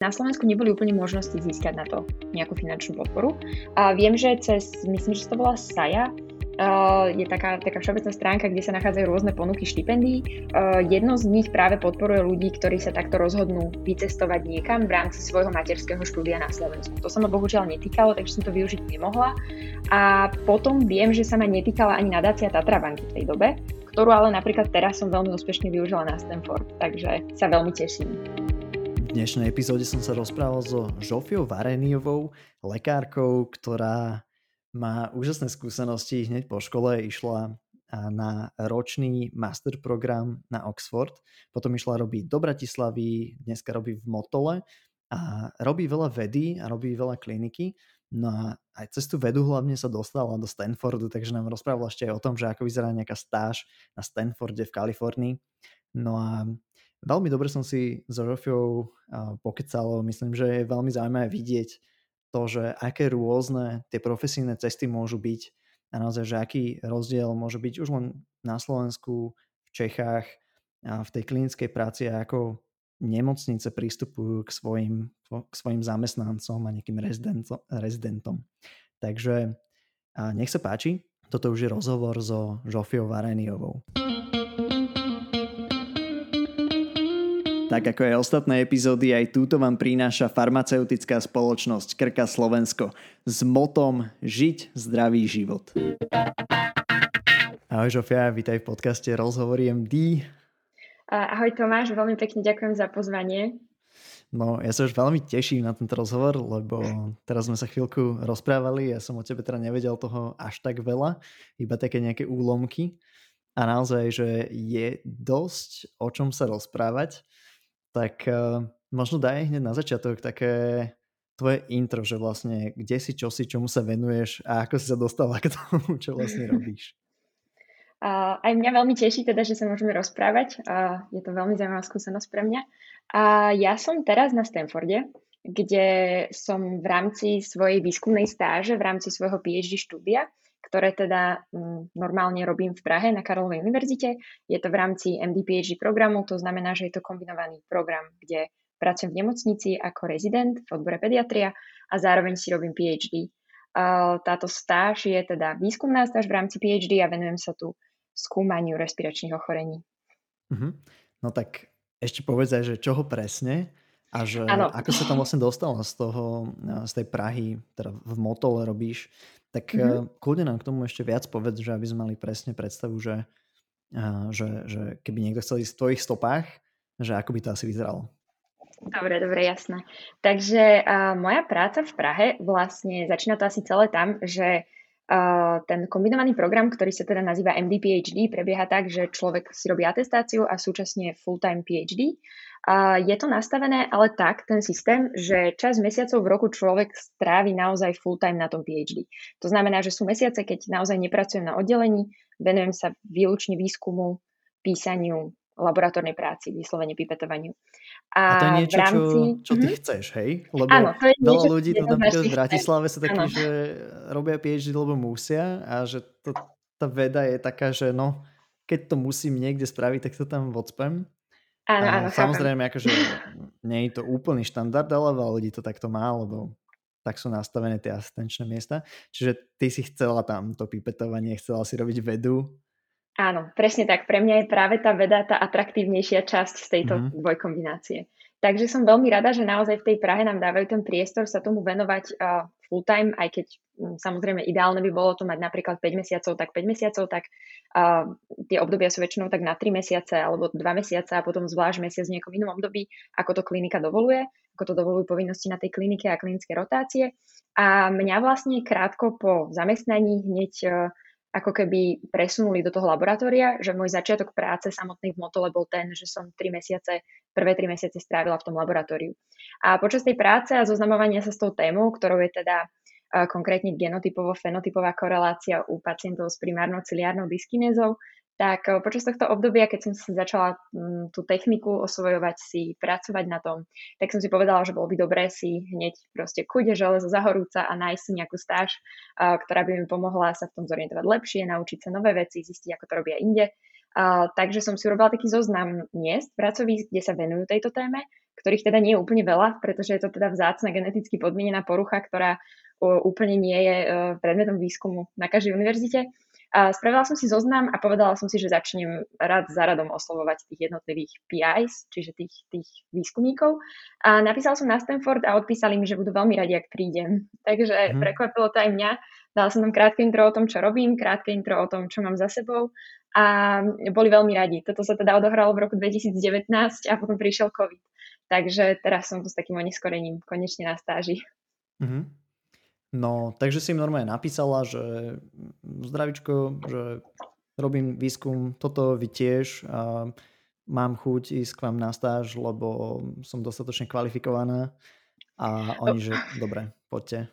Na Slovensku neboli úplne možnosti získať na to nejakú finančnú podporu. A viem, že cez, myslím, že to bola SAJA, Uh, je taká, taká všeobecná stránka, kde sa nachádzajú rôzne ponuky štipendií. Uh, jedno z nich práve podporuje ľudí, ktorí sa takto rozhodnú vycestovať niekam v rámci svojho materského štúdia na Slovensku. To sa ma bohužiaľ netýkalo, takže som to využiť nemohla. A potom viem, že sa ma netýkala ani nadácia Tatra banky v tej dobe, ktorú ale napríklad teraz som veľmi úspešne využila na Stanford, takže sa veľmi teším. V dnešnej epizóde som sa rozprával so Žofiou Vareniovou, lekárkou, ktorá má úžasné skúsenosti. Hneď po škole išla na ročný master program na Oxford, potom išla robiť do Bratislavy, dneska robí v Motole a robí veľa vedy a robí veľa kliniky. No a aj cez tú vedu hlavne sa dostala do Stanfordu, takže nám rozprávala ešte aj o tom, že ako vyzerá nejaká stáž na Stanforde v Kalifornii. No a Veľmi dobre som si so Žofiou pokecal, myslím, že je veľmi zaujímavé vidieť to, že aké rôzne tie profesijné cesty môžu byť a naozaj, že aký rozdiel môže byť už len na Slovensku, v Čechách, a v tej klinickej práci a ako nemocnice pristupujú k svojim, k svojim zamestnancom a nejakým rezidentom. Takže nech sa páči, toto už je rozhovor so Žofiou Vareniovou. Tak ako aj ostatné epizódy, aj túto vám prináša farmaceutická spoločnosť Krka Slovensko s motom Žiť zdravý život. Ahoj Žofia, vítaj v podcaste Rozhovory MD. Ahoj Tomáš, veľmi pekne ďakujem za pozvanie. No, ja sa už veľmi teším na tento rozhovor, lebo teraz sme sa chvíľku rozprávali, ja som o tebe teda nevedel toho až tak veľa, iba také nejaké úlomky a naozaj, že je dosť o čom sa rozprávať tak uh, možno daj hneď na začiatok také tvoje intro, že vlastne kde si, čo si, čomu sa venuješ a ako si sa dostala k tomu, čo vlastne robíš. Uh, aj mňa veľmi teší teda, že sa môžeme rozprávať. Uh, je to veľmi zaujímavá skúsenosť pre mňa. A ja som teraz na Stanforde, kde som v rámci svojej výskumnej stáže, v rámci svojho PhD štúdia, ktoré teda mm, normálne robím v Prahe na Karlovej univerzite. Je to v rámci MD PhD programu, to znamená, že je to kombinovaný program, kde pracujem v nemocnici ako rezident v odbore pediatria a zároveň si robím PhD. Táto stáž je teda výskumná stáž v rámci PhD a venujem sa tu skúmaniu respiračných ochorení. Uh-huh. No tak ešte povedz aj, že čoho presne a že ano. ako sa tam vlastne dostala z toho, z tej Prahy, teda v Motole robíš, tak mm-hmm. kľudne nám k tomu ešte viac povedz, že aby sme mali presne predstavu, že, že, že keby niekto chcel ísť v tvojich stopách, že ako by to asi vyzeralo. Dobre, dobre, jasné. Takže uh, moja práca v Prahe vlastne začína to asi celé tam, že ten kombinovaný program, ktorý sa teda nazýva MD PhD, prebieha tak, že človek si robí atestáciu a súčasne full-time PhD. Je to nastavené ale tak, ten systém, že čas mesiacov v roku človek strávi naozaj full time na tom PhD. To znamená, že sú mesiace, keď naozaj nepracujem na oddelení, venujem sa výlučne výskumu, písaniu, laboratórnej práci, vyslovene pipetovaniu. A, a to je niečo, rámci... čo, čo ty mm-hmm. chceš, hej? Lebo Áno, to je veľa niečo, ľudí to napríklad v Bratislave sú takí, že robia PhD, lebo musia a že to, tá veda je taká, že no, keď to musím niekde spraviť, tak to tam vodspem. Áno, áno, Samozrejme, akože nie je to úplný štandard, ale veľa ľudí to takto má, lebo tak sú nastavené tie asistenčné miesta. Čiže ty si chcela tam to pipetovanie, chcela si robiť vedu. Áno, presne tak. Pre mňa je práve tá veda tá atraktívnejšia časť z tejto mm-hmm. dvojkombinácie. Takže som veľmi rada, že naozaj v tej Prahe nám dávajú ten priestor sa tomu venovať uh, full time, aj keď um, samozrejme ideálne by bolo to mať napríklad 5 mesiacov, tak 5 mesiacov, tak uh, tie obdobia sú väčšinou tak na 3 mesiace alebo 2 mesiace a potom zvlášť mesiac v nejakom inom období, ako to klinika dovoluje, ako to dovolujú povinnosti na tej klinike a klinické rotácie. A mňa vlastne krátko po zamestnaní hneď uh, ako keby presunuli do toho laboratória, že môj začiatok práce samotný v Motole bol ten, že som 3 mesiace, prvé 3 mesiace strávila v tom laboratóriu. A počas tej práce a zoznamovania sa s tou témou, ktorou je teda konkrétne genotypovo-fenotypová korelácia u pacientov s primárnou ciliárnou dyskinézou, tak eh, počas tohto obdobia, keď som si začala mm, tú techniku osvojovať si, pracovať na tom, tak som si povedala, že bolo by dobré si hneď proste kude železo zahorúca a nájsť si nejakú stáž, eh, ktorá by mi pomohla sa v tom zorientovať lepšie, naučiť sa nové veci, zistiť, ako to robia inde. Uh, takže som si urobila taký zoznam miest, pracovísk, kde sa venujú tejto téme, ktorých teda nie je úplne veľa, pretože je to teda vzácna geneticky podmienená porucha, ktorá úplne nie je uh, predmetom výskumu na každej univerzite. A spravila som si zoznam a povedala som si, že začnem rad za radom oslovovať tých jednotlivých PIs, čiže tých, tých výskumníkov. A napísala som na Stanford a odpísali mi, že budú veľmi radi, ak prídem. Takže mm. prekvapilo to aj mňa. Dala som tam krátke intro o tom, čo robím, krátke intro o tom, čo mám za sebou a boli veľmi radi. Toto sa teda odohralo v roku 2019 a potom prišiel COVID. Takže teraz som tu s takým oneskorením konečne na stáži. Mm-hmm. No, takže si im normálne napísala, že zdravičko, že robím výskum, toto vy tiež a mám chuť ísť k vám na stáž, lebo som dostatočne kvalifikovaná a oni, že dobre, poďte.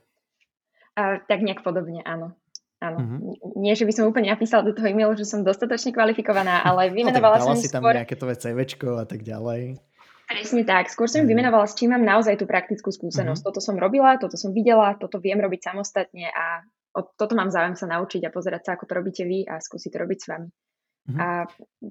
A, tak nejak podobne, áno. Áno. Mm-hmm. Nie, že by som úplne napísala do toho e-mailu, že som dostatočne kvalifikovaná, ale vymenovala no, som si tam skôr... nejaké tvoje CVčko a tak ďalej. Presne tak. Skôr som im vymenovala, s čím mám naozaj tú praktickú skúsenosť. Mm-hmm. Toto som robila, toto som videla, toto viem robiť samostatne a o toto mám záujem sa naučiť a pozerať sa, ako to robíte vy a skúsiť to robiť s vami. Mm-hmm. A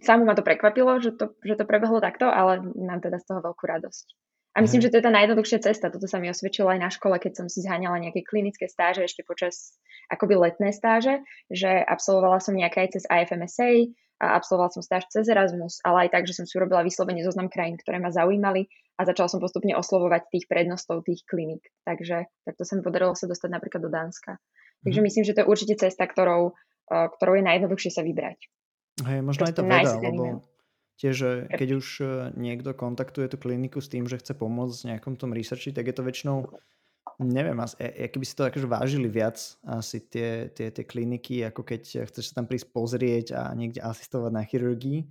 samú ma to prekvapilo, že to, že to prebehlo takto, ale mám teda z toho veľkú radosť. A myslím, mm-hmm. že to je tá najjednoduchšia cesta. Toto sa mi osvedčilo aj na škole, keď som si zháňala nejaké klinické stáže ešte počas akoby letné stáže, že absolvovala som nejaké aj cez IFMSA, a absolvovala som stáž cez Erasmus, ale aj tak, že som si urobila vyslovene zoznam krajín, ktoré ma zaujímali a začala som postupne oslovovať tých prednostov tých kliník. Takže takto sa mi podarilo sa dostať napríklad do Dánska. Takže mm. myslím, že to je určite cesta, ktorou, eh, ktorou je najjednoduchšie sa vybrať. Hej, možno Proste aj to veda, lebo tiež, keď už eh, niekto kontaktuje tú kliniku s tým, že chce pomôcť v nejakom tom researchi, tak je to väčšinou neviem, keby si to akože vážili viac asi tie, tie, tie kliniky, ako keď chceš sa tam prísť pozrieť a niekde asistovať na chirurgii.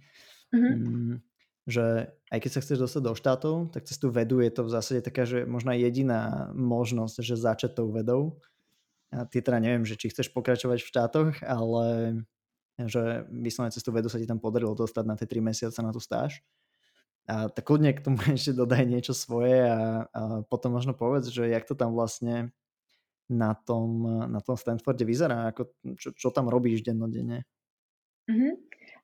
Mm-hmm. že aj keď sa chceš dostať do štátov, tak cez tú vedu je to v zásade taká, že možná jediná možnosť, že začať tou vedou. A ty teda neviem, že či chceš pokračovať v štátoch, ale že vyslovene cez tú vedu sa ti tam podarilo dostať na tie 3 mesiace na tú stáž. A tak kľudne k tomu ešte dodaj niečo svoje a, a potom možno povedz, že jak to tam vlastne na tom, na tom Stanforde vyzerá, ako, čo, čo tam robíš dennodenne. Mm-hmm.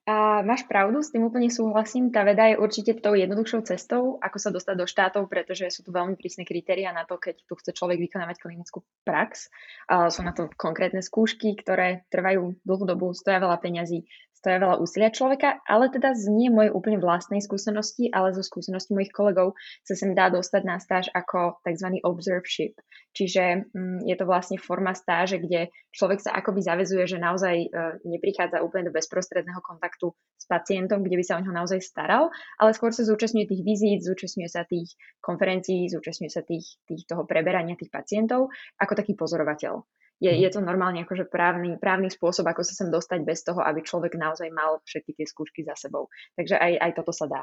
A máš pravdu, s tým úplne súhlasím. Tá veda je určite tou jednoduchšou cestou, ako sa dostať do štátov, pretože sú tu veľmi prísne kritéria na to, keď tu chce človek vykonávať klinickú prax. A sú na to konkrétne skúšky, ktoré trvajú dlhú dobu, stoja veľa peňazí stoja veľa úsilia človeka, ale teda z nie mojej úplne vlastnej skúsenosti, ale zo skúsenosti mojich kolegov sa sem dá dostať na stáž ako tzv. observeship. Čiže mm, je to vlastne forma stáže, kde človek sa akoby zavezuje, že naozaj e, neprichádza úplne do bezprostredného kontaktu s pacientom, kde by sa o neho naozaj staral, ale skôr sa zúčastňuje tých vizít, zúčastňuje sa tých konferencií, zúčastňuje sa tých, tých toho preberania tých pacientov ako taký pozorovateľ je, je to normálne akože právny, právny spôsob, ako sa sem dostať bez toho, aby človek naozaj mal všetky tie skúšky za sebou. Takže aj, aj toto sa dá.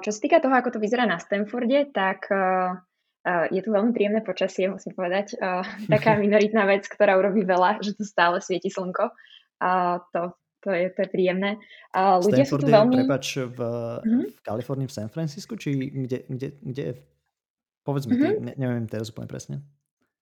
Čo sa týka toho, ako to vyzerá na Stanforde, tak je tu veľmi príjemné počasie, musím povedať. Taká minoritná vec, ktorá urobí veľa, že tu stále svieti slnko. To, to je, to je príjemné. Ľudia Stanford sú tu veľmi... prepač, v, mm-hmm. v Kalifornii, v San Francisco, či kde, kde, kde je? Povedz mi, mm-hmm. ne, neviem teraz úplne presne.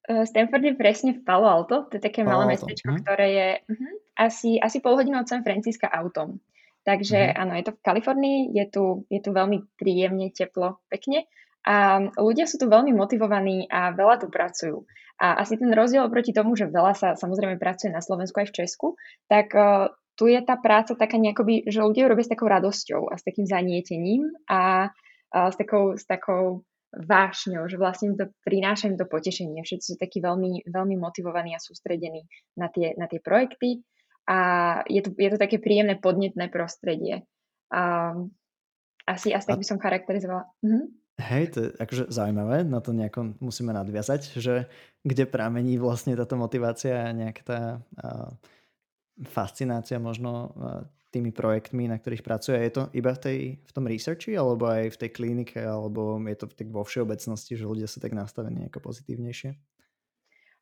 Uh, Stanford je presne v Palo Alto, to je také Palo malé Alto. mestečko, hm. ktoré je uh, asi, asi pol hodinu od San Francisca autom. Takže hm. áno, je to v Kalifornii, je tu, je tu veľmi príjemne, teplo, pekne a ľudia sú tu veľmi motivovaní a veľa tu pracujú. A asi ten rozdiel oproti tomu, že veľa sa samozrejme pracuje na Slovensku aj v Česku, tak uh, tu je tá práca taká nejakoby, že ľudia robia s takou radosťou a s takým zanietením a, a s, takou, s takou vášňou, že vlastne to prináša im to potešenie. Všetci sú takí veľmi, veľmi motivovaní a sústredení na tie, na tie projekty a je to, je to také príjemné podnetné prostredie. A, asi, asi tak by som charakterizovala. Mhm. Hej, to je akože zaujímavé, na to nejako musíme nadviazať, že kde pramení vlastne táto motivácia a nejaká tá a, fascinácia možno tými projektmi, na ktorých pracuje? Je to iba v, tej, v tom researchi, alebo aj v tej klinike, alebo je to tak vo všeobecnosti, že ľudia sú tak nastavení ako pozitívnejšie?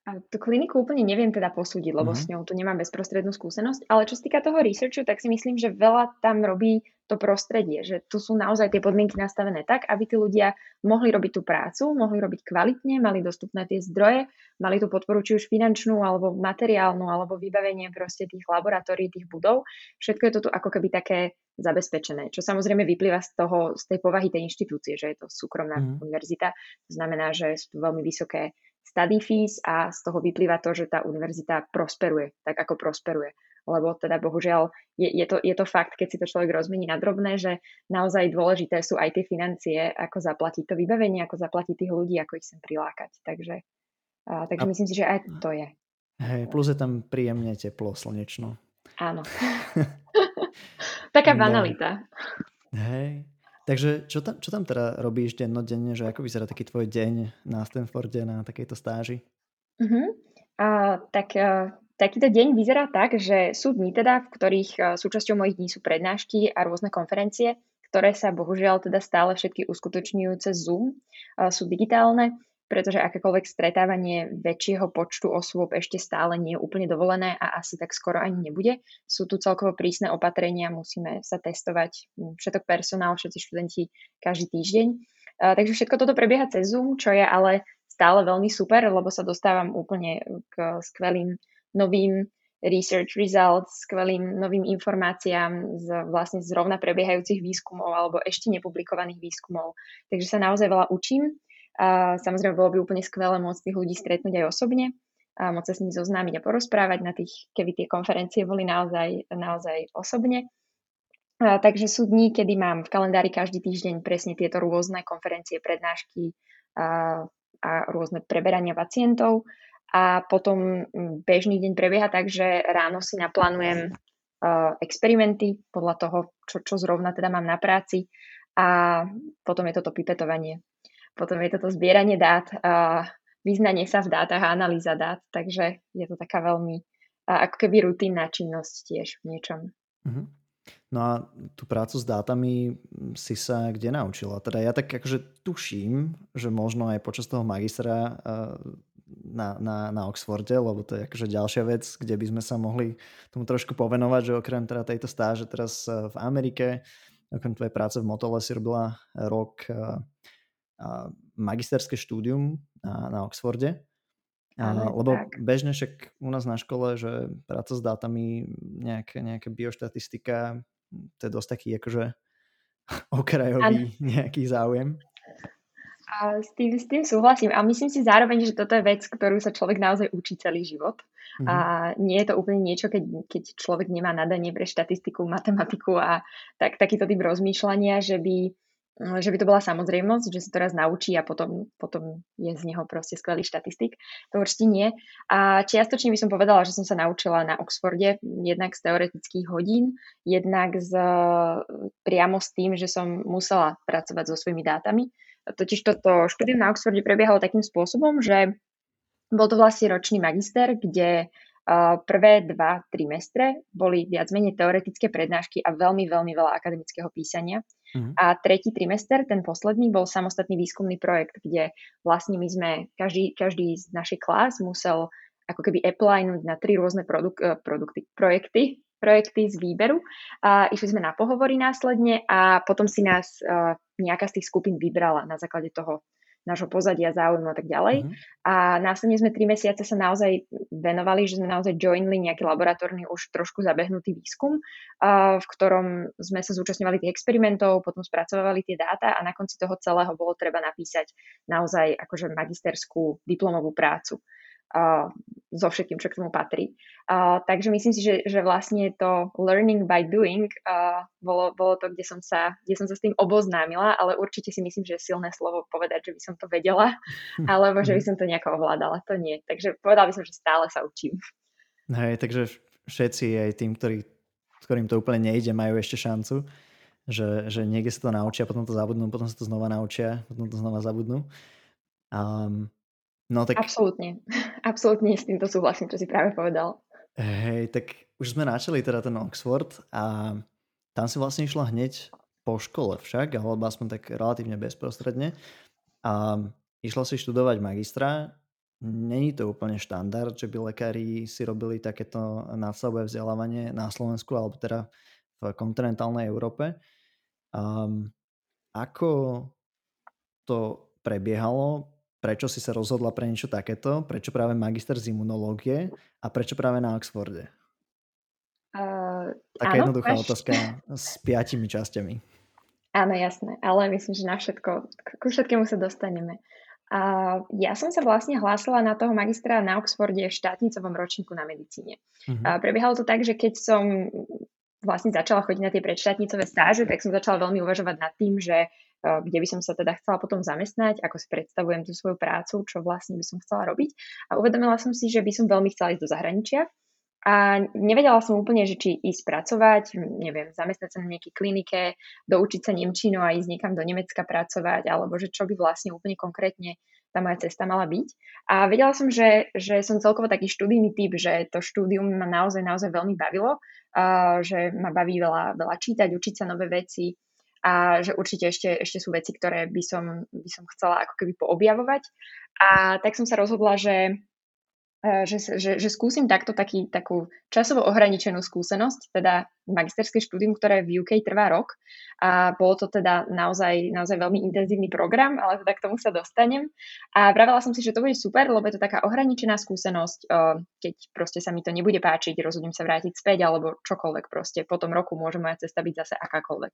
A tú kliniku úplne neviem teda posúdiť, lebo mm-hmm. s ňou tu nemám bezprostrednú skúsenosť, ale čo sa týka toho researchu, tak si myslím, že veľa tam robí to prostredie, že tu sú naozaj tie podmienky nastavené tak, aby tí ľudia mohli robiť tú prácu, mohli robiť kvalitne, mali dostupné tie zdroje, mali tú podporu či už finančnú, alebo materiálnu, alebo vybavenie proste tých laboratórií, tých budov. Všetko je to tu ako keby také zabezpečené, čo samozrejme vyplýva z toho, z tej povahy tej inštitúcie, že je to súkromná mm. univerzita. To znamená, že sú tu veľmi vysoké study fees a z toho vyplýva to, že tá univerzita prosperuje, tak ako prosperuje. Lebo teda bohužiaľ je, je, to, je to fakt, keď si to človek rozmení na drobné, že naozaj dôležité sú aj tie financie, ako zaplatiť to vybavenie, ako zaplatiť tých ľudí, ako ich sem prilákať. Takže, a, takže a, myslím si, že aj to je. Hej, plus je tam príjemne teplo, slnečno. Áno. Taká banalita. Hej. Takže čo tam, čo tam teda robíš dennodenne, že ako vyzerá taký tvoj deň na Stanforde, na takejto stáži? Uh-huh. Uh, tak uh, takýto deň vyzerá tak, že sú dni teda, v ktorých uh, súčasťou mojich dní sú prednášky a rôzne konferencie, ktoré sa bohužiaľ teda stále všetky uskutočňujú cez Zoom, uh, sú digitálne pretože akékoľvek stretávanie väčšieho počtu osôb ešte stále nie je úplne dovolené a asi tak skoro ani nebude. Sú tu celkovo prísne opatrenia, musíme sa testovať hm, všetok personál, všetci študenti každý týždeň. Takže všetko toto prebieha cez Zoom, čo je ale stále veľmi super, lebo sa dostávam úplne k skvelým novým research results, skvelým novým informáciám z vlastne zrovna prebiehajúcich výskumov alebo ešte nepublikovaných výskumov. Takže sa naozaj veľa učím a samozrejme bolo by úplne skvelé môcť tých ľudí stretnúť aj osobne a môcť sa s nimi zoznámiť a porozprávať na tých, keby tie konferencie boli naozaj, naozaj osobne. A, takže sú dní, kedy mám v kalendári každý týždeň presne tieto rôzne konferencie, prednášky a, a rôzne preberania pacientov. A potom bežný deň prebieha tak, že ráno si naplánujem uh, experimenty podľa toho, čo, čo zrovna teda mám na práci a potom je toto pipetovanie potom je toto zbieranie dát, a vyznanie sa v dátach a analýza dát, takže je to taká veľmi ako keby rutinná činnosť tiež v niečom. Uh-huh. No a tú prácu s dátami si sa kde naučila? Teda ja tak akože tuším, že možno aj počas toho magistra na, na, na Oxforde, lebo to je akože ďalšia vec, kde by sme sa mohli tomu trošku povenovať, že okrem teda tejto stáže teraz v Amerike, okrem tvojej práce v Motole si robila rok magisterské štúdium na, na Oxforde. Ale, lebo tak. bežne však u nás na škole, že práca s dátami, nejaká, nejaká bioštatistika, to je dosť taký akože okrajový ano. nejaký záujem. A s tým, s tým súhlasím. A myslím si zároveň, že toto je vec, ktorú sa človek naozaj učí celý život. Mm-hmm. A nie je to úplne niečo, keď, keď človek nemá nadanie pre štatistiku, matematiku a tak, takýto typ rozmýšľania, že by že by to bola samozrejmosť, že sa to raz naučí a potom, potom je z neho proste skvelý štatistik. To určite nie. A čiastočne by som povedala, že som sa naučila na Oxforde jednak z teoretických hodín, jednak z, priamo s tým, že som musela pracovať so svojimi dátami. Totiž toto štúdium na Oxforde prebiehalo takým spôsobom, že bol to vlastne ročný magister, kde prvé dva trimestre boli viac menej teoretické prednášky a veľmi, veľmi veľa akademického písania. Uh-huh. A tretí trimester, ten posledný, bol samostatný výskumný projekt, kde vlastne my sme, každý, každý z našej klás musel ako keby applynúť na tri rôzne produk- eh, produkty, projekty, projekty z výberu. A išli sme na pohovory následne a potom si nás uh, nejaká z tých skupín vybrala na základe toho nášho pozadia, záujmu a tak ďalej. Mm-hmm. A následne sme tri mesiace sa naozaj venovali, že sme naozaj joinli nejaký laboratórny už trošku zabehnutý výskum, v ktorom sme sa zúčastňovali tých experimentov, potom spracovali tie dáta a na konci toho celého bolo treba napísať naozaj akože magisterskú diplomovú prácu so všetkým, čo k tomu patrí. Uh, takže myslím si, že, že vlastne to learning by doing uh, bolo, bolo to, kde som, sa, kde som sa s tým oboznámila, ale určite si myslím, že je silné slovo povedať, že by som to vedela, alebo že by som to nejako ovládala. To nie. Takže povedala by som, že stále sa učím. Hej, takže všetci aj tým, ktorí, ktorým to úplne nejde, majú ešte šancu, že, že niekde sa to naučia, potom to zabudnú, potom sa to znova naučia, potom to znova zabudnú. Um, No tak... Absolútne. Absolútne s týmto súhlasím, čo si práve povedal. Hej, tak už sme načali teda ten Oxford a tam si vlastne išla hneď po škole však, alebo aspoň tak relatívne bezprostredne. A išla si študovať magistra není to úplne štandard, že by lekári si robili takéto nádstavové vzdelávanie na Slovensku alebo teda v kontinentálnej Európe. Um, ako to prebiehalo? Prečo si sa rozhodla pre niečo takéto? Prečo práve magister z imunológie a prečo práve na Oxforde? Uh, Taká áno, jednoduchá máš... otázka s piatimi časťami. Áno, jasné, ale myslím, že na všetko, ku všetkému sa dostaneme. A ja som sa vlastne hlásila na toho magistra na Oxforde v štátnicovom ročníku na medicíne. Uh-huh. A prebiehalo to tak, že keď som vlastne začala chodiť na tie predštátnicové stáže, tak som začala veľmi uvažovať nad tým, že kde by som sa teda chcela potom zamestnať, ako si predstavujem tú svoju prácu, čo vlastne by som chcela robiť. A uvedomila som si, že by som veľmi chcela ísť do zahraničia. A nevedela som úplne, že či ísť pracovať, neviem, zamestnať sa na nejakej klinike, doučiť sa Nemčinu a ísť niekam do Nemecka pracovať, alebo že čo by vlastne úplne konkrétne tá moja cesta mala byť. A vedela som, že, že som celkovo taký študijný typ, že to štúdium ma naozaj, naozaj veľmi bavilo, že ma baví veľa, veľa čítať, učiť sa nové veci a že určite ešte, ešte sú veci, ktoré by som, by som chcela ako keby poobjavovať. A tak som sa rozhodla, že že, že, že skúsim takto taký, takú časovo ohraničenú skúsenosť, teda magisterské štúdium, ktoré v UK trvá rok a bolo to teda naozaj, naozaj veľmi intenzívny program, ale teda k tomu sa dostanem. A vravela som si, že to bude super, lebo je to taká ohraničená skúsenosť, e, keď proste sa mi to nebude páčiť, rozhodnem sa vrátiť späť alebo čokoľvek proste. Po tom roku môže moja cesta byť zase akákoľvek.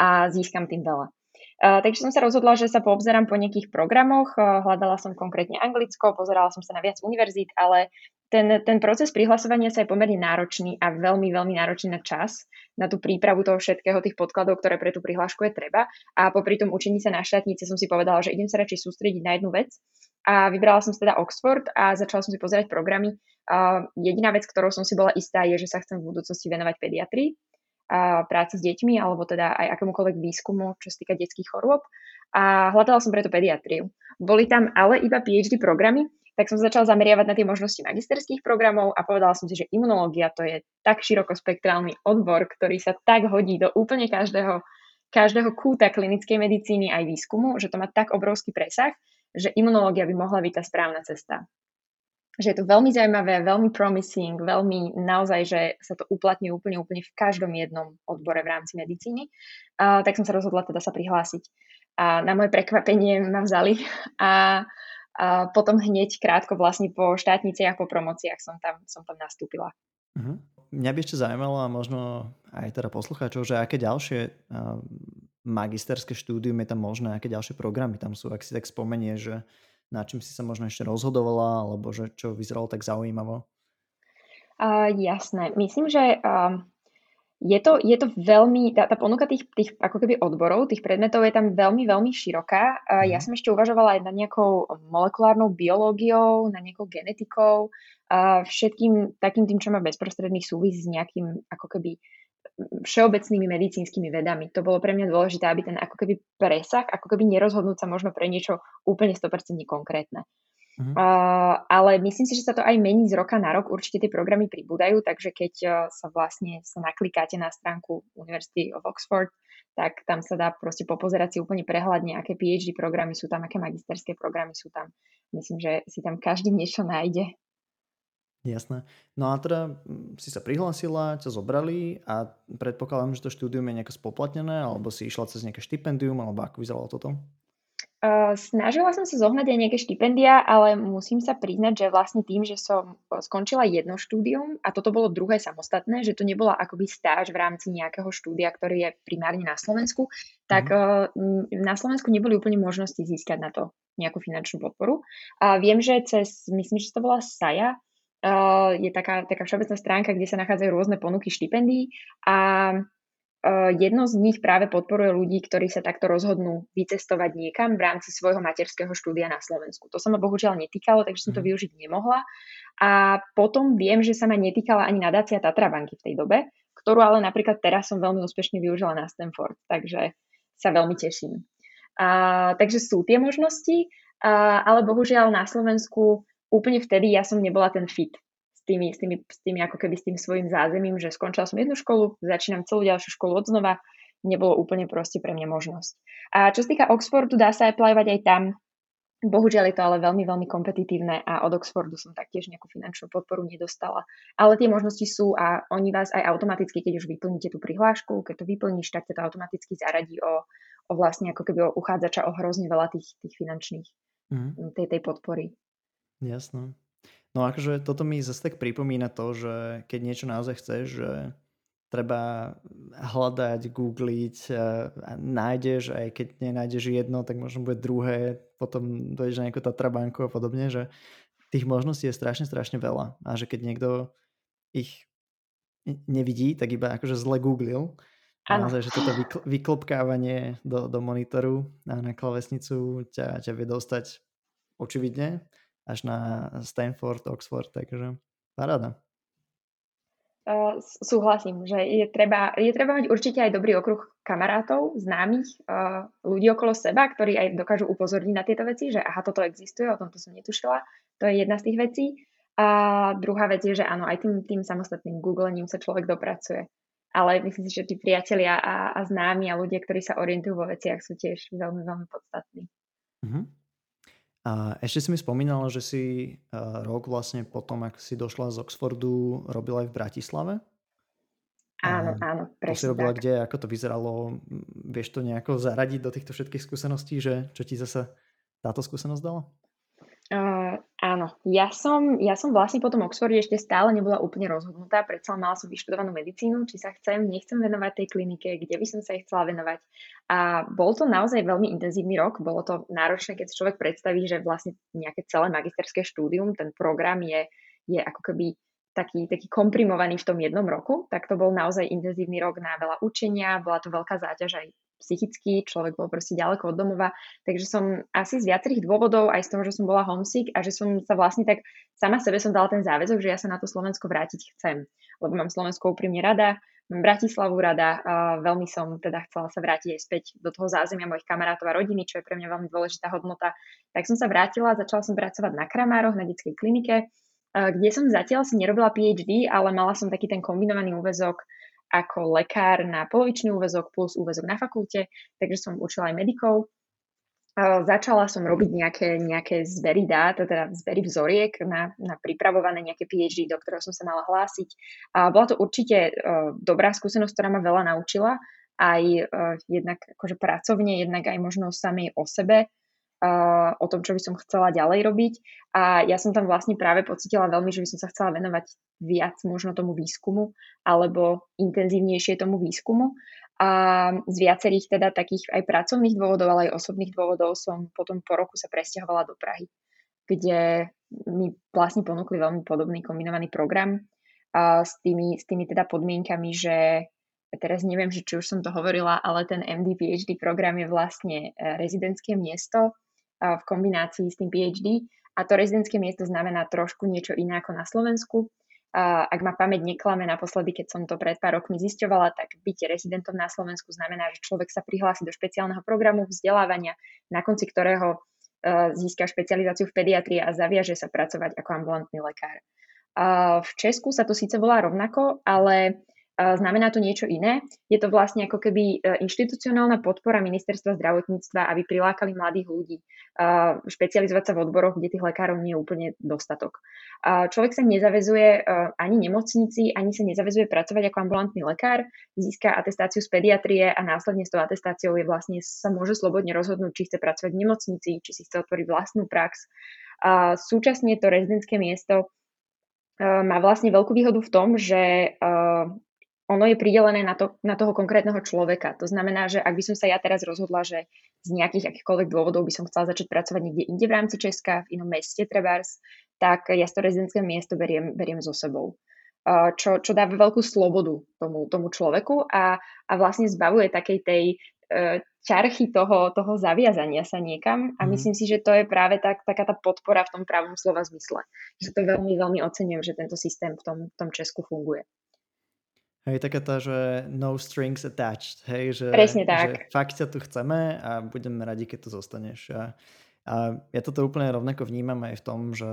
A získam tým veľa. Uh, takže som sa rozhodla, že sa poobzerám po nejakých programoch. Uh, hľadala som konkrétne Anglicko, pozerala som sa na viac univerzít, ale ten, ten proces prihlasovania sa je pomerne náročný a veľmi, veľmi náročný na čas, na tú prípravu toho všetkého, tých podkladov, ktoré pre tú prihlášku je treba. A popri tom učení sa na štátnice som si povedala, že idem sa radšej sústrediť na jednu vec. A vybrala som si teda Oxford a začala som si pozerať programy. Uh, jediná vec, ktorou som si bola istá, je, že sa chcem v budúcnosti venovať pediatrii práci s deťmi, alebo teda aj akémukoľvek výskumu, čo sa týka detských chorôb. A hľadala som preto pediatriu. Boli tam ale iba PhD programy, tak som začala zameriavať na tie možnosti magisterských programov a povedala som si, že imunológia to je tak širokospektrálny odbor, ktorý sa tak hodí do úplne každého, každého kúta klinickej medicíny aj výskumu, že to má tak obrovský presah, že imunológia by mohla byť tá správna cesta že je to veľmi zaujímavé, veľmi promising, veľmi naozaj, že sa to uplatňuje úplne, úplne v každom jednom odbore v rámci medicíny. Uh, tak som sa rozhodla teda sa prihlásiť. A na moje prekvapenie ma vzali a, a potom hneď krátko vlastne po štátniciach, po promociách som tam, som tam nastúpila. Uh-huh. Mňa by ešte zaujímalo a možno aj teda poslucháčov, že aké ďalšie uh, magisterské štúdium je tam možné, aké ďalšie programy tam sú, ak si tak spomenie, že na čím si sa možno ešte rozhodovala, alebo že čo vyzeralo tak zaujímavo? Uh, jasné. Myslím, že uh, je, to, je to veľmi, tá, tá ponuka tých, tých ako keby odborov, tých predmetov je tam veľmi, veľmi široká. Uh, ja mhm. som ešte uvažovala aj na nejakou molekulárnou biológiou, na nejakou genetikou, uh, všetkým takým tým, čo má bezprostredný súvis s nejakým ako keby všeobecnými medicínskymi vedami. To bolo pre mňa dôležité, aby ten ako keby presah, ako keby nerozhodnúť sa možno pre niečo úplne 100% konkrétne. Uh-huh. Uh, ale myslím si, že sa to aj mení z roka na rok. Určite tie programy pribúdajú, takže keď uh, sa vlastne sa naklikáte na stránku University of Oxford, tak tam sa dá proste popozerať si úplne prehľadne, aké PhD programy sú tam, aké magisterské programy sú tam. Myslím, že si tam každý niečo nájde. Jasné. No a teda mm, si sa prihlásila, ťa zobrali a predpokladám, že to štúdium je nejako spoplatnené, alebo si išla cez nejaké štipendium, alebo ako vyzeralo toto? Uh, snažila som sa zohnať aj nejaké štipendia, ale musím sa priznať, že vlastne tým, že som skončila jedno štúdium a toto bolo druhé samostatné, že to nebola akoby stáž v rámci nejakého štúdia, ktorý je primárne na Slovensku, tak uh, na Slovensku neboli úplne možnosti získať na to nejakú finančnú podporu. A viem, že cez, myslím, že to bola SAJA, je taká, taká všeobecná stránka, kde sa nachádzajú rôzne ponuky štipendií a uh, jedno z nich práve podporuje ľudí, ktorí sa takto rozhodnú vycestovať niekam v rámci svojho materského štúdia na Slovensku. To sa ma bohužiaľ netýkalo, takže som to mhm. využiť nemohla. A potom viem, že sa ma netýkala ani nadácia Tatrabanky v tej dobe, ktorú ale napríklad teraz som veľmi úspešne využila na Stanford, takže sa veľmi teším. A, takže sú tie možnosti, a, ale bohužiaľ na Slovensku úplne vtedy ja som nebola ten fit s tými, s tými, s tými ako keby s tým svojim zázemím, že skončila som jednu školu, začínam celú ďalšiu školu od znova, nebolo úplne proste pre mňa možnosť. A čo sa týka Oxfordu, dá sa aplyovať aj tam, Bohužiaľ je to ale veľmi, veľmi kompetitívne a od Oxfordu som taktiež nejakú finančnú podporu nedostala. Ale tie možnosti sú a oni vás aj automaticky, keď už vyplníte tú prihlášku, keď to vyplníš, tak to automaticky zaradí o, o vlastne ako keby o uchádzača o hrozne veľa tých, tých finančných mm. tej, tej podpory. Jasno. No akože toto mi zase tak pripomína to, že keď niečo naozaj chceš, že treba hľadať, googliť, a nájdeš, aj keď nenájdeš jedno, tak možno bude druhé, potom dojdeš na nejakú Tatrabanku a podobne, že tých možností je strašne, strašne veľa a že keď niekto ich nevidí, tak iba akože zle googlil. A naozaj, že toto vykl- vyklopkávanie do, do monitoru a na klavesnicu ťa, ťa vie dostať očividne až na Stanford, Oxford, takže paráda. Uh, súhlasím, že je treba, je treba mať určite aj dobrý okruh kamarátov, známych, uh, ľudí okolo seba, ktorí aj dokážu upozorniť na tieto veci, že aha, toto existuje, o tomto som netušila. To je jedna z tých vecí. A druhá vec je, že áno, aj tým, tým samostatným googlením sa človek dopracuje. Ale myslím si, že tí priatelia a, a známi a ľudia, ktorí sa orientujú vo veciach, sú tiež veľmi, veľmi podstatní. Uh-huh. A ešte si mi spomínala, že si uh, rok vlastne potom, ak si došla z Oxfordu, robila aj v Bratislave? Áno, áno, presne To si robila tak. kde, ako to vyzeralo? Vieš to nejako zaradiť do týchto všetkých skúseností, že čo ti zase táto skúsenosť dala? Uh, áno, ja som, ja som vlastne po tom Oxforde ešte stále nebola úplne rozhodnutá, predsa mala som vyštudovanú medicínu, či sa chcem, nechcem venovať tej klinike, kde by som sa jej chcela venovať. A bol to naozaj veľmi intenzívny rok, bolo to náročné, keď si človek predstaví, že vlastne nejaké celé magisterské štúdium, ten program je, je ako keby taký, taký komprimovaný v tom jednom roku, tak to bol naozaj intenzívny rok na veľa učenia, bola to veľká záťaž aj psychicky, človek bol proste ďaleko od domova, takže som asi z viacerých dôvodov, aj z toho, že som bola homesick a že som sa vlastne tak sama sebe som dala ten záväzok, že ja sa na to Slovensko vrátiť chcem, lebo mám Slovensko úprimne rada, mám Bratislavu rada, a veľmi som teda chcela sa vrátiť aj späť do toho zázemia mojich kamarátov a rodiny, čo je pre mňa veľmi dôležitá hodnota. Tak som sa vrátila, začala som pracovať na Kramároch, na detskej klinike, kde som zatiaľ si nerobila PhD, ale mala som taký ten kombinovaný úvezok ako lekár na polovičný úvezok plus úvezok na fakulte, takže som učila aj medikov. Začala som robiť nejaké, nejaké zbery dát, teda zbery vzoriek na, na pripravované nejaké PhD, do ktorého som sa mala hlásiť. A bola to určite uh, dobrá skúsenosť, ktorá ma veľa naučila, aj uh, jednak akože pracovne, jednak aj možno samej o sebe, o tom, čo by som chcela ďalej robiť. A ja som tam vlastne práve pocitila veľmi, že by som sa chcela venovať viac možno tomu výskumu alebo intenzívnejšie tomu výskumu. A z viacerých teda takých aj pracovných dôvodov, ale aj osobných dôvodov som potom po roku sa presťahovala do Prahy, kde mi vlastne ponúkli veľmi podobný kombinovaný program a s, tými, s tými teda podmienkami, že teraz neviem, že či už som to hovorila, ale ten MD PhD program je vlastne e, rezidentské miesto v kombinácii s tým PhD. A to rezidentské miesto znamená trošku niečo iné ako na Slovensku. Ak ma pamäť neklame naposledy, keď som to pred pár rokmi zisťovala, tak byť rezidentom na Slovensku znamená, že človek sa prihlási do špeciálneho programu vzdelávania, na konci ktorého e, získa špecializáciu v pediatrii a zaviaže sa pracovať ako ambulantný lekár. V Česku sa to síce volá rovnako, ale Znamená to niečo iné. Je to vlastne ako keby e, inštitucionálna podpora ministerstva zdravotníctva, aby prilákali mladých ľudí špecializovať sa v odboroch, kde tých lekárov nie je úplne dostatok. Človek sa nezavezuje e, ani nemocnici, ani sa nezavezuje pracovať ako ambulantný lekár, získa atestáciu z pediatrie a následne s tou atestáciou je vlastne sa môže slobodne rozhodnúť, či chce pracovať v nemocnici, či si chce otvoriť vlastnú prax. Súčasne to rezidentské miesto e, má vlastne veľkú výhodu v tom, že ono je pridelené na, to, na toho konkrétneho človeka. To znamená, že ak by som sa ja teraz rozhodla, že z nejakých akýchkoľvek dôvodov by som chcela začať pracovať niekde inde v rámci Česka, v inom meste trebárs, tak ja to rezidentské miesto beriem, beriem so sebou. Čo, čo dáva veľkú slobodu tomu, tomu človeku a, a vlastne zbavuje takej tej e, ťarchy toho, toho zaviazania sa niekam a mm. myslím si, že to je práve tak, taká tá podpora v tom pravom slova zmysle. Že to veľmi, veľmi ocenujem, že tento systém v tom, v tom Česku funguje. Hej, taká tá, že no strings attached, hej, že, Presne tak. že fakt ťa tu chceme a budeme radi, keď tu zostaneš. A, a ja toto úplne rovnako vnímam aj v tom, že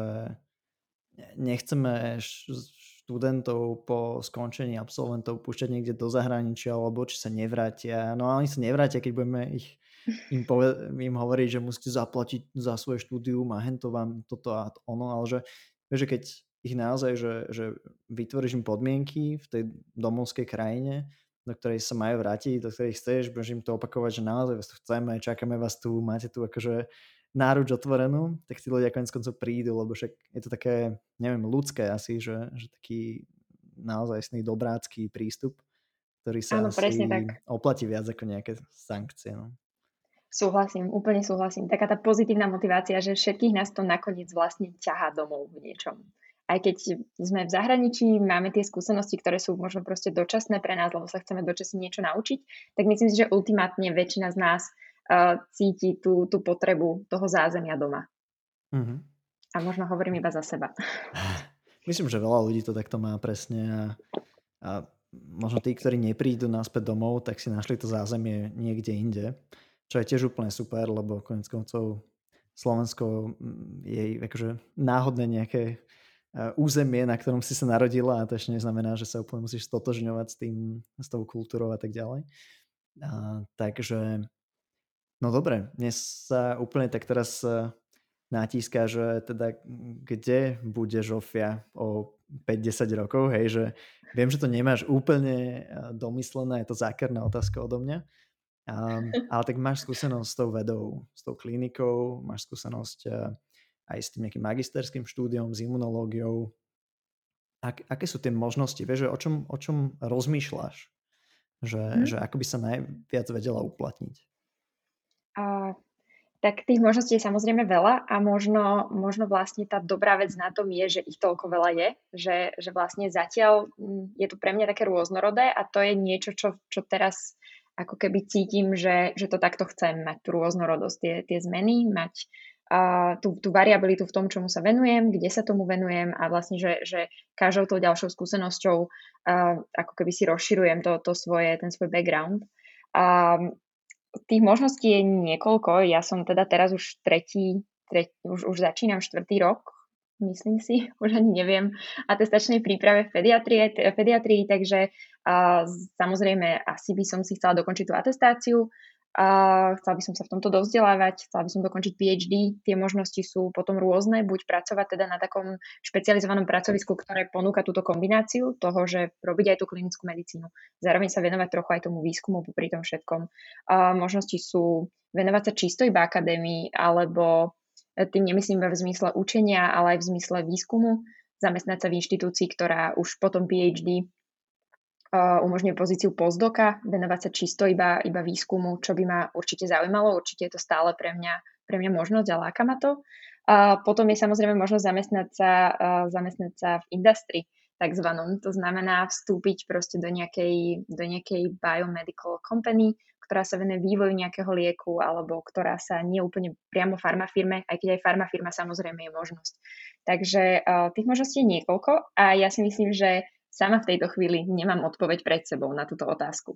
nechceme študentov po skončení absolventov púšťať niekde do zahraničia, alebo či sa nevrátia. No a oni sa nevrátia, keď budeme ich im, poved- im hovoriť, že musíte zaplatiť za svoje štúdium a hento vám toto a ono, ale že, že keď ich naozaj, že, že vytvoríš im podmienky v tej domovskej krajine, do ktorej sa majú vrátiť, do ktorej chceš, budeš im to opakovať, že naozaj vás tu chceme, čakáme vás tu, máte tu akože náruč otvorenú, tak tí ľudia konec koncov prídu, lebo však je to také, neviem, ľudské asi, že, že taký naozaj dobrácky prístup, ktorý sa Áno, asi tak. oplatí viac ako nejaké sankcie. No. Súhlasím, úplne súhlasím. Taká tá pozitívna motivácia, že všetkých nás to nakoniec vlastne ťahá domov v niečom aj keď sme v zahraničí, máme tie skúsenosti, ktoré sú možno proste dočasné pre nás, lebo sa chceme dočasne niečo naučiť, tak myslím si, že ultimátne väčšina z nás uh, cíti tú, tú potrebu toho zázemia doma. Mm-hmm. A možno hovorím iba za seba. Myslím, že veľa ľudí to takto má presne a, a možno tí, ktorí neprídu naspäť domov, tak si našli to zázemie niekde inde, čo je tiež úplne super, lebo konec koncov Slovensko mm, je akože náhodné nejaké územie, na ktorom si sa narodila a to ešte neznamená, že sa úplne musíš stotožňovať s tým, s tou kultúrou a tak ďalej. A, takže, no dobre, dnes sa úplne tak teraz e, natíska, že teda kde bude Žofia o 5-10 rokov, hej, že viem, že to nemáš úplne e, domyslené, je to zákerná otázka odo mňa, um, ale tak máš skúsenosť s tou vedou, s tou klinikou, máš skúsenosť e, aj s tým nejakým magisterským štúdiom, s imunológiou. Ak, aké sú tie možnosti? Vieš, že o čom, o čom rozmýšľaš? Že, hmm. že ako by sa najviac vedela uplatniť? A, tak tých možností je samozrejme veľa a možno, možno vlastne tá dobrá vec na tom je, že ich toľko veľa je, že, že vlastne zatiaľ mm, je to pre mňa také rôznorodé a to je niečo, čo, čo teraz ako keby cítim, že, že to takto chcem mať, tú rôznorodosť, tie, tie zmeny, mať tú, tú variabilitu v tom, čomu sa venujem, kde sa tomu venujem a vlastne, že, že každou tou ďalšou skúsenosťou uh, ako keby si rozširujem to, to svoje, ten svoj background. A tých možností je niekoľko. Ja som teda teraz už tretí, tretí už, už začínam štvrtý rok, myslím si, už ani neviem, atestačnej príprave v pediatrii, pediatrii takže uh, samozrejme asi by som si chcela dokončiť tú atestáciu a chcela by som sa v tomto dovzdelávať, chcela by som dokončiť PhD. Tie možnosti sú potom rôzne, buď pracovať teda na takom špecializovanom pracovisku, ktoré ponúka túto kombináciu toho, že robiť aj tú klinickú medicínu. Zároveň sa venovať trochu aj tomu výskumu pri tom všetkom. A možnosti sú venovať sa čisto iba akadémii, alebo tým nemyslím iba v zmysle učenia, ale aj v zmysle výskumu, zamestnať sa v inštitúcii, ktorá už potom PhD umožňuje pozíciu postdoka, venovať sa čisto iba, iba výskumu, čo by ma určite zaujímalo. Určite je to stále pre mňa, pre mňa možnosť a láka ma to. A potom je samozrejme možnosť zamestnať sa, zamestnať sa v industrii takzvanom. To znamená vstúpiť proste do nejakej, do nejakej biomedical company, ktorá sa venuje vývoju nejakého lieku alebo ktorá sa nie úplne priamo farmafirme, aj keď aj farmafirma samozrejme je možnosť. Takže tých možností je niekoľko a ja si myslím, že sama v tejto chvíli nemám odpoveď pred sebou na túto otázku.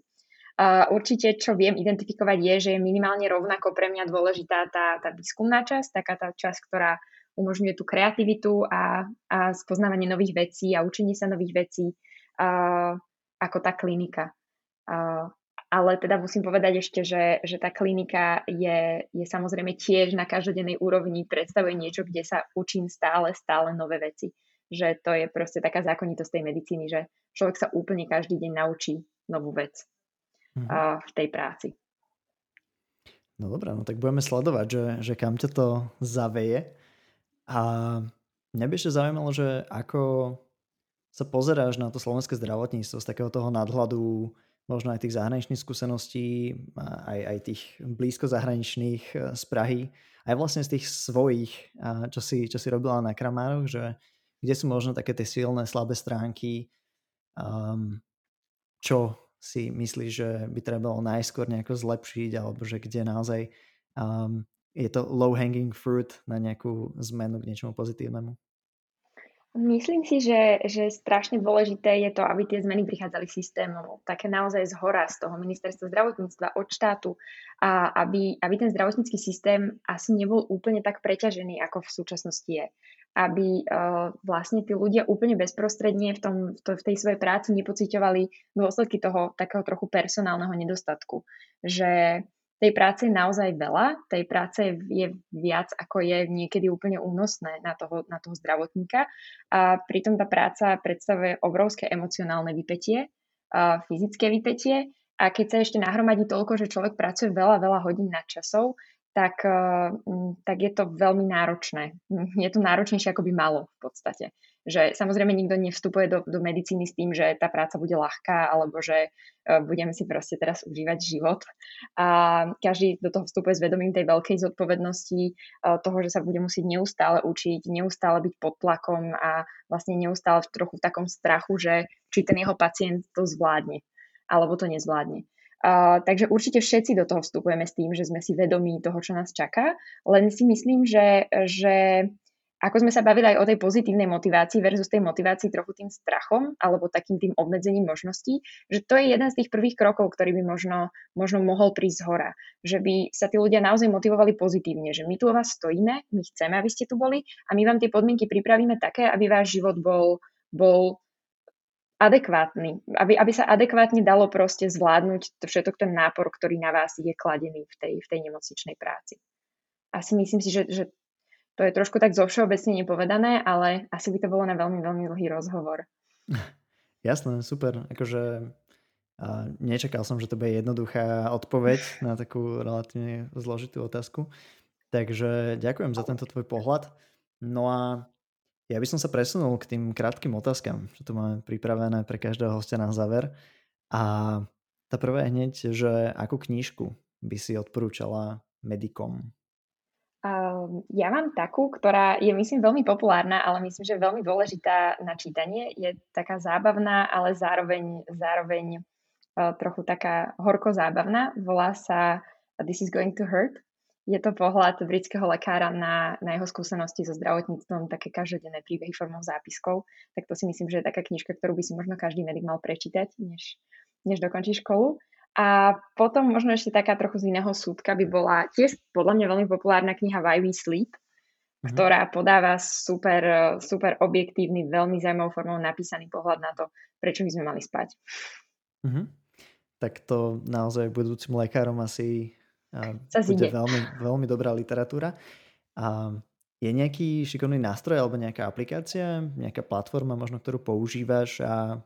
Uh, určite, čo viem identifikovať, je, že je minimálne rovnako pre mňa dôležitá tá, tá výskumná časť, taká tá časť, ktorá umožňuje tú kreativitu a, a spoznávanie nových vecí a učenie sa nových vecí uh, ako tá klinika. Uh, ale teda musím povedať ešte, že, že tá klinika je, je samozrejme tiež na každodennej úrovni, predstavuje niečo, kde sa učím stále, stále nové veci že to je proste taká zákonitosť tej medicíny, že človek sa úplne každý deň naučí novú vec mm-hmm. uh, v tej práci. No dobré, no tak budeme sledovať, že, že kam ťa to zaveje. A mňa by ešte zaujímalo, že ako sa pozeráš na to slovenské zdravotníctvo z takého toho nadhľadu možno aj tých zahraničných skúseností, aj, aj tých blízko zahraničných e, z Prahy, aj vlastne z tých svojich, čo si, čo si robila na Kramároch, že kde sú možno také tie silné, slabé stránky, um, čo si myslíš, že by trebalo najskôr nejako zlepšiť, alebo že kde naozaj um, je to low hanging fruit na nejakú zmenu k niečomu pozitívnemu? Myslím si, že, že strašne dôležité je to, aby tie zmeny prichádzali systémovo. Také naozaj z hora, z toho ministerstva zdravotníctva, od štátu. A aby, aby ten zdravotnícky systém asi nebol úplne tak preťažený, ako v súčasnosti je aby uh, vlastne tí ľudia úplne bezprostredne v, tom, v, to, v tej svojej práci nepociťovali dôsledky toho takého trochu personálneho nedostatku. Že tej práce je naozaj veľa, tej práce je viac, ako je niekedy úplne únosné na toho, na toho zdravotníka a pritom tá práca predstavuje obrovské emocionálne vypetie, a fyzické vypetie a keď sa ešte nahromadí toľko, že človek pracuje veľa, veľa hodín nad časov, tak, tak je to veľmi náročné. Je to náročnejšie, ako by malo v podstate že samozrejme nikto nevstupuje do, do medicíny s tým, že tá práca bude ľahká alebo že uh, budeme si proste teraz užívať život. A každý do toho vstupuje s vedomím tej veľkej zodpovednosti uh, toho, že sa bude musieť neustále učiť, neustále byť pod tlakom a vlastne neustále trochu v takom strachu, že či ten jeho pacient to zvládne alebo to nezvládne. Takže určite všetci do toho vstupujeme s tým, že sme si vedomí toho, čo nás čaká, len si myslím, že, že ako sme sa bavili aj o tej pozitívnej motivácii versus tej motivácii trochu tým strachom alebo takým tým obmedzením možností, že to je jeden z tých prvých krokov, ktorý by možno, možno mohol prísť z hora. Že by sa tí ľudia naozaj motivovali pozitívne, že my tu o vás stojíme, my chceme, aby ste tu boli a my vám tie podmienky pripravíme také, aby váš život bol, bol adekvátny, aby, aby sa adekvátne dalo proste zvládnuť to všetok ten nápor, ktorý na vás je kladený v tej, v tej nemocničnej práci. Asi myslím si, že, že to je trošku tak zo všeobecne nepovedané, ale asi by to bolo na veľmi, veľmi dlhý rozhovor. Jasné, super. Akože a nečakal som, že to bude jednoduchá odpoveď na takú relatívne zložitú otázku. Takže ďakujem za tento tvoj pohľad. No a ja by som sa presunul k tým krátkým otázkam, čo tu máme pripravené pre každého hostia na záver. A tá prvá je hneď, že akú knížku by si odporúčala medikom? Um, ja mám takú, ktorá je myslím veľmi populárna, ale myslím, že veľmi dôležitá na čítanie. Je taká zábavná, ale zároveň, zároveň uh, trochu taká horko zábavná. Volá sa This is going to hurt. Je to pohľad britského lekára na, na jeho skúsenosti so zdravotníctvom, také každodenné príbehy formou zápiskov. Tak to si myslím, že je taká knižka, ktorú by si možno každý medic mal prečítať, než, než dokončí školu. A potom možno ešte taká trochu z iného súdka by bola tiež podľa mňa veľmi populárna kniha Why We Sleep, mm-hmm. ktorá podáva super, super objektívny, veľmi zaujímavou formou napísaný pohľad na to, prečo by sme mali spať. Mm-hmm. Tak to naozaj budúcim lekárom asi Sa bude veľmi, veľmi dobrá literatúra. A je nejaký šikovný nástroj alebo nejaká aplikácia, nejaká platforma možno, ktorú používaš a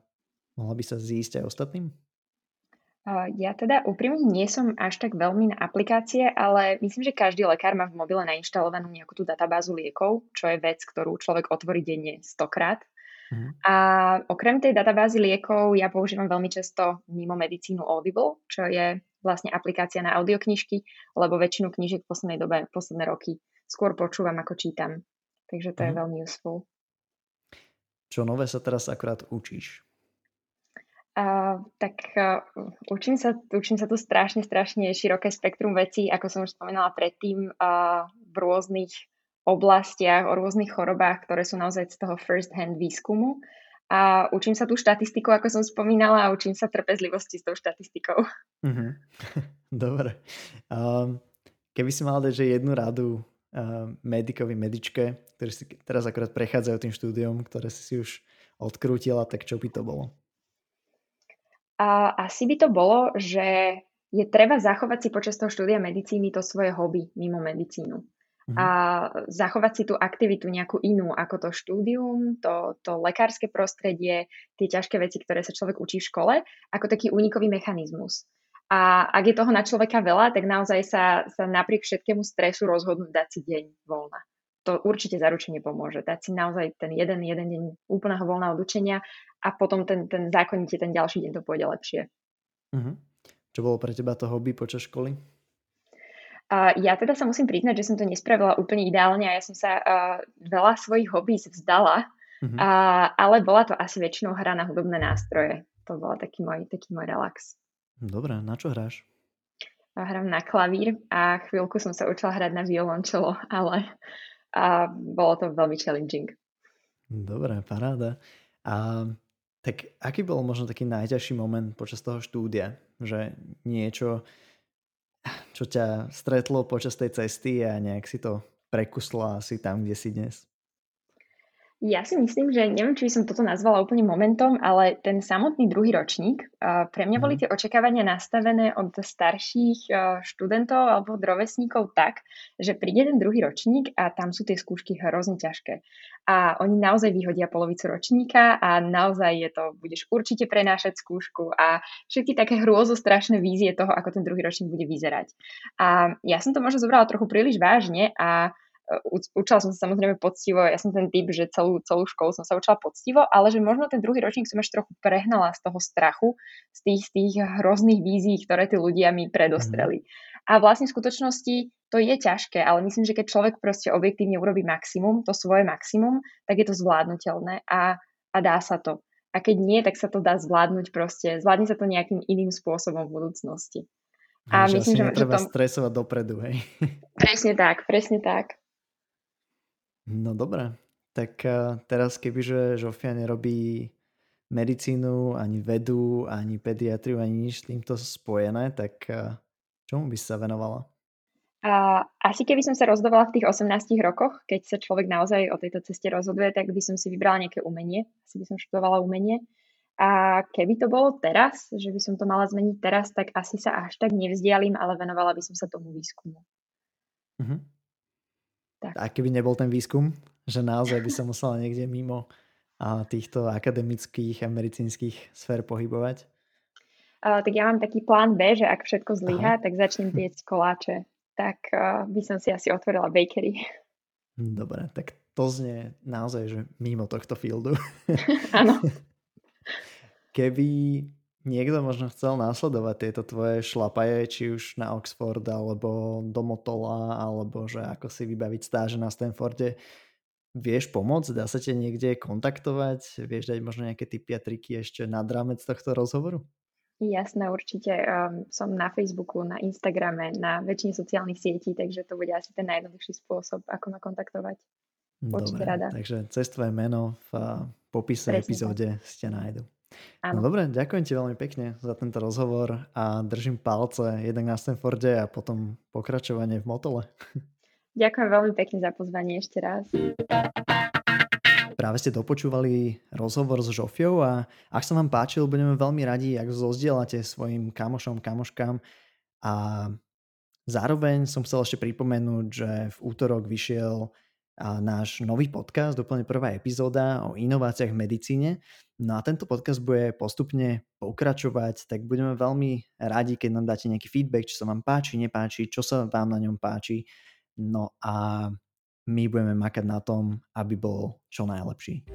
mohla by sa zísť aj ostatným? Ja teda úprimne nie som až tak veľmi na aplikácie, ale myslím, že každý lekár má v mobile nainštalovanú nejakú tú databázu liekov, čo je vec, ktorú človek otvorí denne stokrát. Mhm. A okrem tej databázy liekov ja používam veľmi často mimo medicínu Audible, čo je vlastne aplikácia na audioknižky, lebo väčšinu knížiek v poslednej dobe, posledné roky skôr počúvam ako čítam. Takže to mhm. je veľmi useful. Čo nové sa teraz akurát učíš? Uh, tak uh, učím, sa, učím sa tu strašne, strašne široké spektrum vecí, ako som už spomínala predtým, uh, v rôznych oblastiach, o rôznych chorobách, ktoré sú naozaj z toho first hand výskumu. A učím sa tú štatistiku, ako som spomínala, a učím sa trpezlivosti s tou štatistikou. Mm-hmm. Dobre. Um, keby si mal dať, že jednu radu uh, medikovi, medičke, ktorí si teraz akorát prechádzajú tým štúdiom, ktoré si si už odkrútila, tak čo by to bolo? A asi by to bolo, že je treba zachovať si počas toho štúdia medicíny to svoje hobby mimo medicínu. Mhm. A zachovať si tú aktivitu nejakú inú, ako to štúdium, to, to lekárske prostredie, tie ťažké veci, ktoré sa človek učí v škole, ako taký únikový mechanizmus. A ak je toho na človeka veľa, tak naozaj sa, sa napriek všetkému stresu rozhodnúť dať si deň voľna. To určite zaručenie pomôže. Dať si naozaj ten jeden, jeden deň úplného voľna od učenia a potom ten, ten zákonite ten ďalší deň to pôjde lepšie. Uh-huh. Čo bolo pre teba to hobby počas školy? Uh, ja teda sa musím priznať, že som to nespravila úplne ideálne a ja som sa uh, veľa svojich hobby vzdala, uh-huh. uh, ale bola to asi väčšinou hra na hudobné nástroje. To bol taký môj, taký môj relax. Dobre, na čo hráš? Hrám na klavír a chvíľku som sa učila hrať na violončelo, ale a bolo to veľmi challenging. Dobre, paráda. A tak aký bol možno taký najťažší moment počas toho štúdia? Že niečo, čo ťa stretlo počas tej cesty a nejak si to prekusla asi tam, kde si dnes? Ja si myslím, že neviem, či by som toto nazvala úplne momentom, ale ten samotný druhý ročník, pre mňa boli mhm. tie očakávania nastavené od starších študentov alebo od rovesníkov tak, že príde ten druhý ročník a tam sú tie skúšky hrozne ťažké. A oni naozaj vyhodia polovicu ročníka a naozaj je to, budeš určite prenášať skúšku a všetky také hrôzo strašné vízie toho, ako ten druhý ročník bude vyzerať. A ja som to možno zobrala trochu príliš vážne a učila som sa samozrejme poctivo, ja som ten typ, že celú, celú školu som sa učila poctivo, ale že možno ten druhý ročník som ešte trochu prehnala z toho strachu, z tých, z tých hrozných vízií, ktoré tí ľudia mi predostreli. A vlastne v skutočnosti to je ťažké, ale myslím, že keď človek proste objektívne urobí maximum, to svoje maximum, tak je to zvládnutelné a, a dá sa to. A keď nie, tak sa to dá zvládnuť proste, zvládne sa to nejakým iným spôsobom v budúcnosti. A že myslím, že, že to... stresovať dopredu, hej. Presne tak, presne tak. No dobré. Tak uh, teraz kebyže Žofia nerobí medicínu, ani vedu, ani pediatriu, ani nič s týmto spojené, tak uh, čomu by sa venovala? A asi keby som sa rozhodovala v tých 18 rokoch, keď sa človek naozaj o tejto ceste rozhoduje, tak by som si vybrala nejaké umenie. Asi by som študovala umenie. A keby to bolo teraz, že by som to mala zmeniť teraz, tak asi sa až tak nevzdialím, ale venovala by som sa tomu výskumu. Uh-huh. Tak. A keby nebol ten výskum, že naozaj by sa musela niekde mimo a týchto akademických a medicínskych sfér pohybovať? Uh, tak ja mám taký plán B, že ak všetko zlyhá, tak začnem piecť koláče. Tak uh, by som si asi otvorila bakery. Dobre, tak to znie naozaj, že mimo tohto fieldu. Áno. Keby niekto možno chcel následovať tieto tvoje šlapaje, či už na Oxford, alebo do Motola, alebo že ako si vybaviť stáže na Stanforde, vieš pomôcť? Dá sa ťa niekde kontaktovať? Vieš dať možno nejaké typy a triky ešte nad rámec tohto rozhovoru? Jasné, určite. Um, som na Facebooku, na Instagrame, na väčšine sociálnych sietí, takže to bude asi ten najjednoduchší spôsob, ako ma kontaktovať. Určite Dobre, rada. takže cez tvoje meno v popise Presne epizóde tak. ste nájdu. No dobre, ďakujem ti veľmi pekne za tento rozhovor a držím palce jednak na Stanforde a potom pokračovanie v Motole. Ďakujem veľmi pekne za pozvanie ešte raz. Práve ste dopočúvali rozhovor s Žofiou a ak sa vám páčil, budeme veľmi radi, ak zozdielate svojim kamošom, kamoškám a zároveň som chcel ešte pripomenúť, že v útorok vyšiel náš nový podcast, úplne prvá epizóda o inováciách v medicíne. No a tento podcast bude postupne pokračovať, tak budeme veľmi radi, keď nám dáte nejaký feedback, či sa vám páči, nepáči, čo sa vám na ňom páči. No a my budeme makať na tom, aby bol čo najlepší.